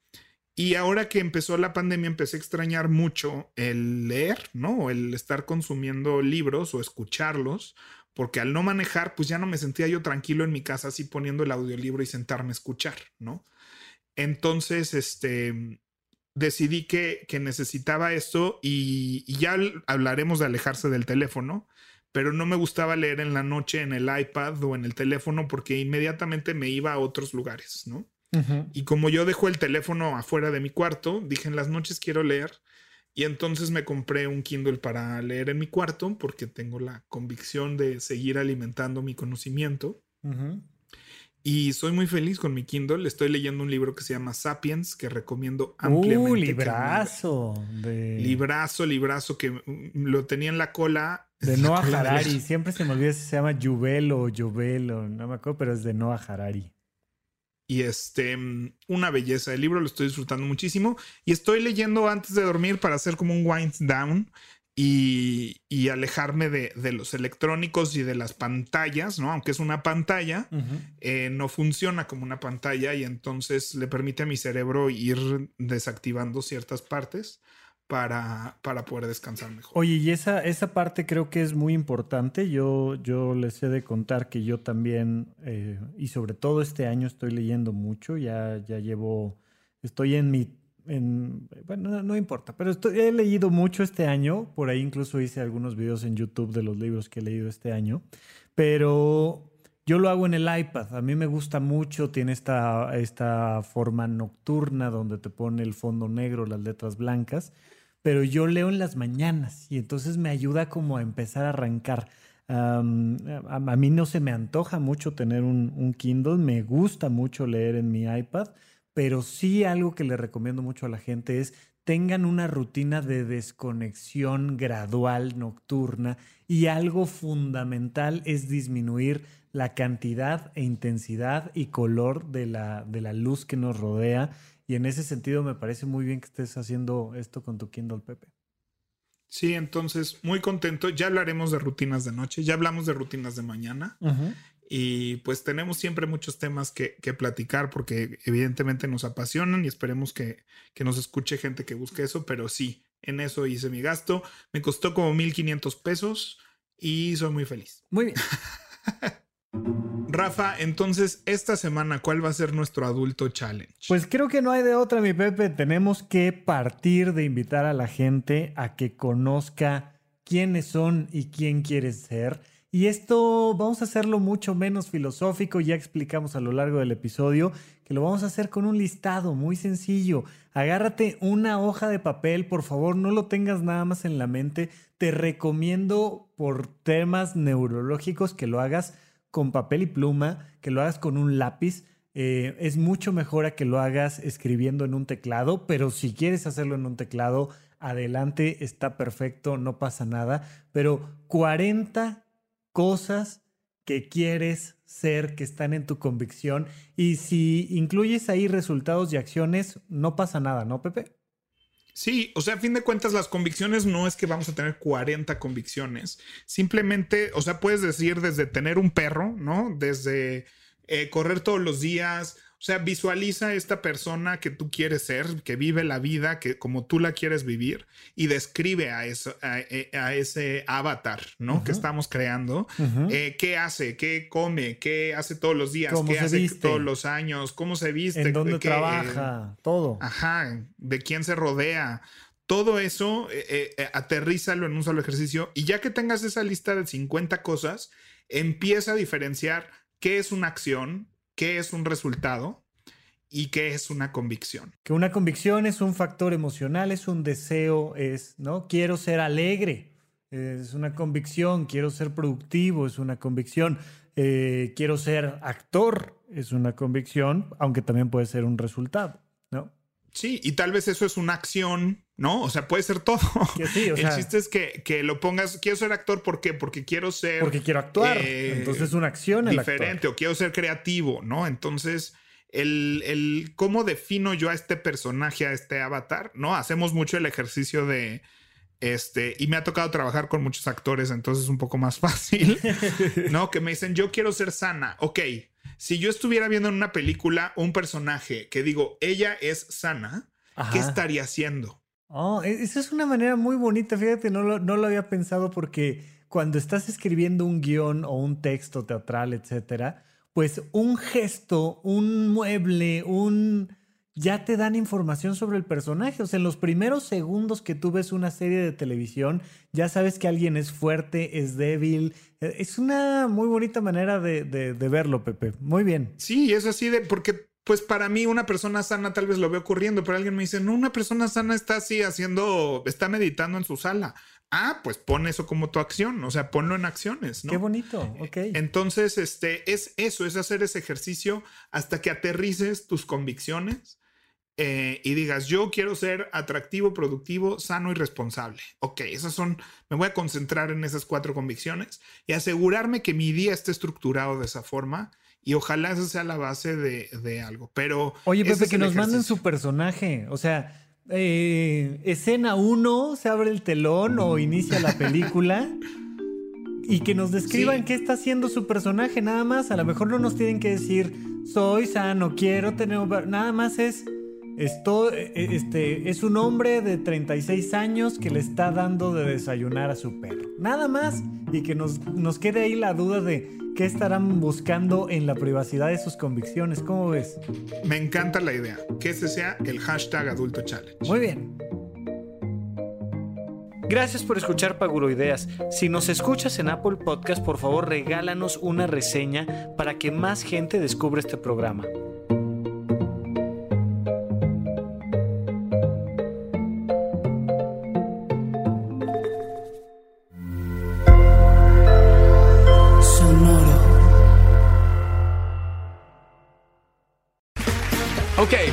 Y ahora que empezó la pandemia, empecé a extrañar mucho el leer, ¿no? El estar consumiendo libros o escucharlos, porque al no manejar, pues ya no me sentía yo tranquilo en mi casa así poniendo el audiolibro y sentarme a escuchar, ¿no? Entonces, este, decidí que, necesitaba esto y, ya hablaremos de alejarse del teléfono, pero no me gustaba leer en la noche en el iPad o en el teléfono porque inmediatamente me iba a otros lugares, ¿no? Y como yo dejo el teléfono afuera de mi cuarto, dije en las noches quiero leer y entonces me compré un Kindle para leer en mi cuarto porque tengo la convicción de seguir alimentando mi conocimiento. Y soy muy feliz con mi Kindle. Estoy leyendo un libro que se llama Sapiens, que recomiendo ampliamente. Uh, librazo. De... Librazo, librazo, que lo tenía en la cola. De Noah Harari. Siempre se me olvida si se llama Jubel o Jubel o no me acuerdo, pero es de Noah Harari. Y este, una belleza de libro, lo estoy disfrutando muchísimo. Y estoy leyendo antes de dormir para hacer como un wind down y, alejarme de, los electrónicos y de las pantallas, ¿no? Aunque es una pantalla, eh, no funciona como una pantalla y entonces le permite a mi cerebro ir desactivando ciertas partes para, para poder descansar mejor. Oye, y esa, esa parte creo que es muy importante. Yo, yo les he de contar que yo también, eh, y sobre todo este año estoy leyendo mucho, ya, ya llevo, estoy en mi bueno, no, importa, pero he leído mucho este año, por ahí incluso hice algunos videos en YouTube de los libros que he leído este año, pero yo lo hago en el iPad, a mí me gusta mucho, tiene esta, esta forma nocturna donde te pone el fondo negro, las letras blancas, pero yo leo en las mañanas y entonces me ayuda como a empezar a arrancar. a, mí no se me antoja mucho tener un Kindle, me gusta mucho leer en mi iPad pero sí algo que le recomiendo mucho a la gente es tengan una rutina de desconexión gradual nocturna y algo fundamental es disminuir la cantidad e intensidad y color de la, de la luz que nos rodea. Y en ese sentido me parece muy bien que estés haciendo esto con tu Kindle, Pepe. Sí, entonces muy contento. Ya hablaremos de rutinas de noche, ya hablamos de rutinas de mañana. Y pues tenemos siempre muchos temas que, platicar porque evidentemente nos apasionan y esperemos que, que, nos escuche gente que busque eso, pero sí, en eso hice mi gasto. Me costó como 1.500 pesos y soy muy feliz. Muy bien. Rafa, entonces esta semana, ¿cuál va a ser nuestro adulto challenge? Pues creo que no hay de otra, mi Pepe. Tenemos que partir de invitar a la gente a que conozca quiénes son y quién quieres ser. Y esto vamos a hacerlo mucho menos filosófico, ya explicamos a lo largo del episodio que lo vamos a hacer con un listado muy sencillo. Agárrate una hoja de papel, por favor, no lo tengas nada más en la mente. Te recomiendo por temas neurológicos que lo hagas con papel y pluma, que lo hagas con un lápiz. Eh, es mucho mejor a que lo hagas escribiendo en un teclado, pero si quieres hacerlo en un teclado, adelante, está perfecto, no pasa nada. Pero 40 cosas que quieres ser, que están en tu convicción. Y si incluyes ahí resultados y acciones, no pasa nada, ¿no, Pepe? Sí, o sea, a fin de cuentas, las convicciones no es que vamos a tener 40 convicciones. Simplemente, o sea, puedes decir desde tener un perro, ¿no? Desde eh, correr todos los días, o sea, visualiza esta persona que tú quieres ser, que vive la vida que como tú la quieres vivir y describe a, eso, a, eh, ese avatar, ¿no? Que estamos creando. Eh, ¿Qué hace? ¿Qué come? ¿Qué hace todos los días? ¿Qué hace todos los años? ¿Cómo se viste? ¿En dónde trabaja? todo. Ajá. ¿De quién se rodea? Todo eso, eh, aterrízalo en un solo ejercicio y ya que tengas esa lista de 50 cosas, empieza a diferenciar qué es una acción, qué es un resultado y qué es una convicción. Que una convicción es un factor emocional, es un deseo, es, ¿no? Quiero ser alegre, es una convicción, quiero ser productivo, es una convicción, eh, quiero ser actor, es una convicción, aunque también puede ser un resultado, ¿no? Sí, y tal vez eso es una acción, ¿no? O sea, puede ser todo. Sí, o El chiste es que, lo pongas, quiero ser actor, ¿por qué? Porque quiero ser... Porque quiero actuar. Eh, Entonces es una acción. diferente, o quiero ser creativo, ¿no? Entonces, el, el, cómo defino yo a este personaje, a este avatar, ¿no? Hacemos mucho el ejercicio de... Este, y me ha tocado trabajar con muchos actores, entonces es un poco más fácil, ¿no? Que me dicen, yo quiero ser sana, ok, si yo estuviera viendo en una película un personaje que digo, ella es sana, ¿qué estaría haciendo? Oh, e-, esa es una manera muy bonita, fíjate, no lo, no lo había pensado porque cuando estás escribiendo un guion o un texto teatral, etcétera, pues un gesto, un mueble, un ya te dan información sobre el personaje. O sea, en los primeros segundos que tú ves una serie de televisión, ya sabes que alguien es fuerte, es débil. Eh, es una muy bonita manera de, verlo, Pepe. Muy bien. Sí, es así de, porque pues para mí una persona sana tal vez lo ve ocurriendo, pero alguien me dice, no, una persona sana está así haciendo, está meditando en su sala. Ah, pues pon eso como tu acción, o sea, ponlo en acciones, ¿no? Qué bonito, ok. Entonces, este, es eso, es hacer ese ejercicio hasta que aterrices tus convicciones eh, y digas, yo quiero ser atractivo, productivo, sano y responsable. Ok, esas son, me voy a concentrar en esas cuatro convicciones y asegurarme que mi día esté estructurado de esa forma. Y ojalá esa sea la base de, algo. Pero. Oye, Pepe, que nos manden su personaje. O sea, eh, escena uno, se abre el telón o inicia la película. y que nos describan qué está haciendo su personaje, nada más. A lo mejor no nos tienen que decir, soy sano, quiero tener. Nada más es esto, e, e, este, es un hombre de 36 años que le está dando de desayunar a su perro. Nada más. Y que nos, nos quede ahí la duda de qué estarán buscando en la privacidad de sus convicciones. ¿Cómo ves? Me encanta la idea. Que ese sea el hashtag adulto challenge. Muy bien. Gracias por escuchar Paguroideas. Si nos escuchas en Apple Podcast, por favor regálanos una reseña para que más gente descubra este programa.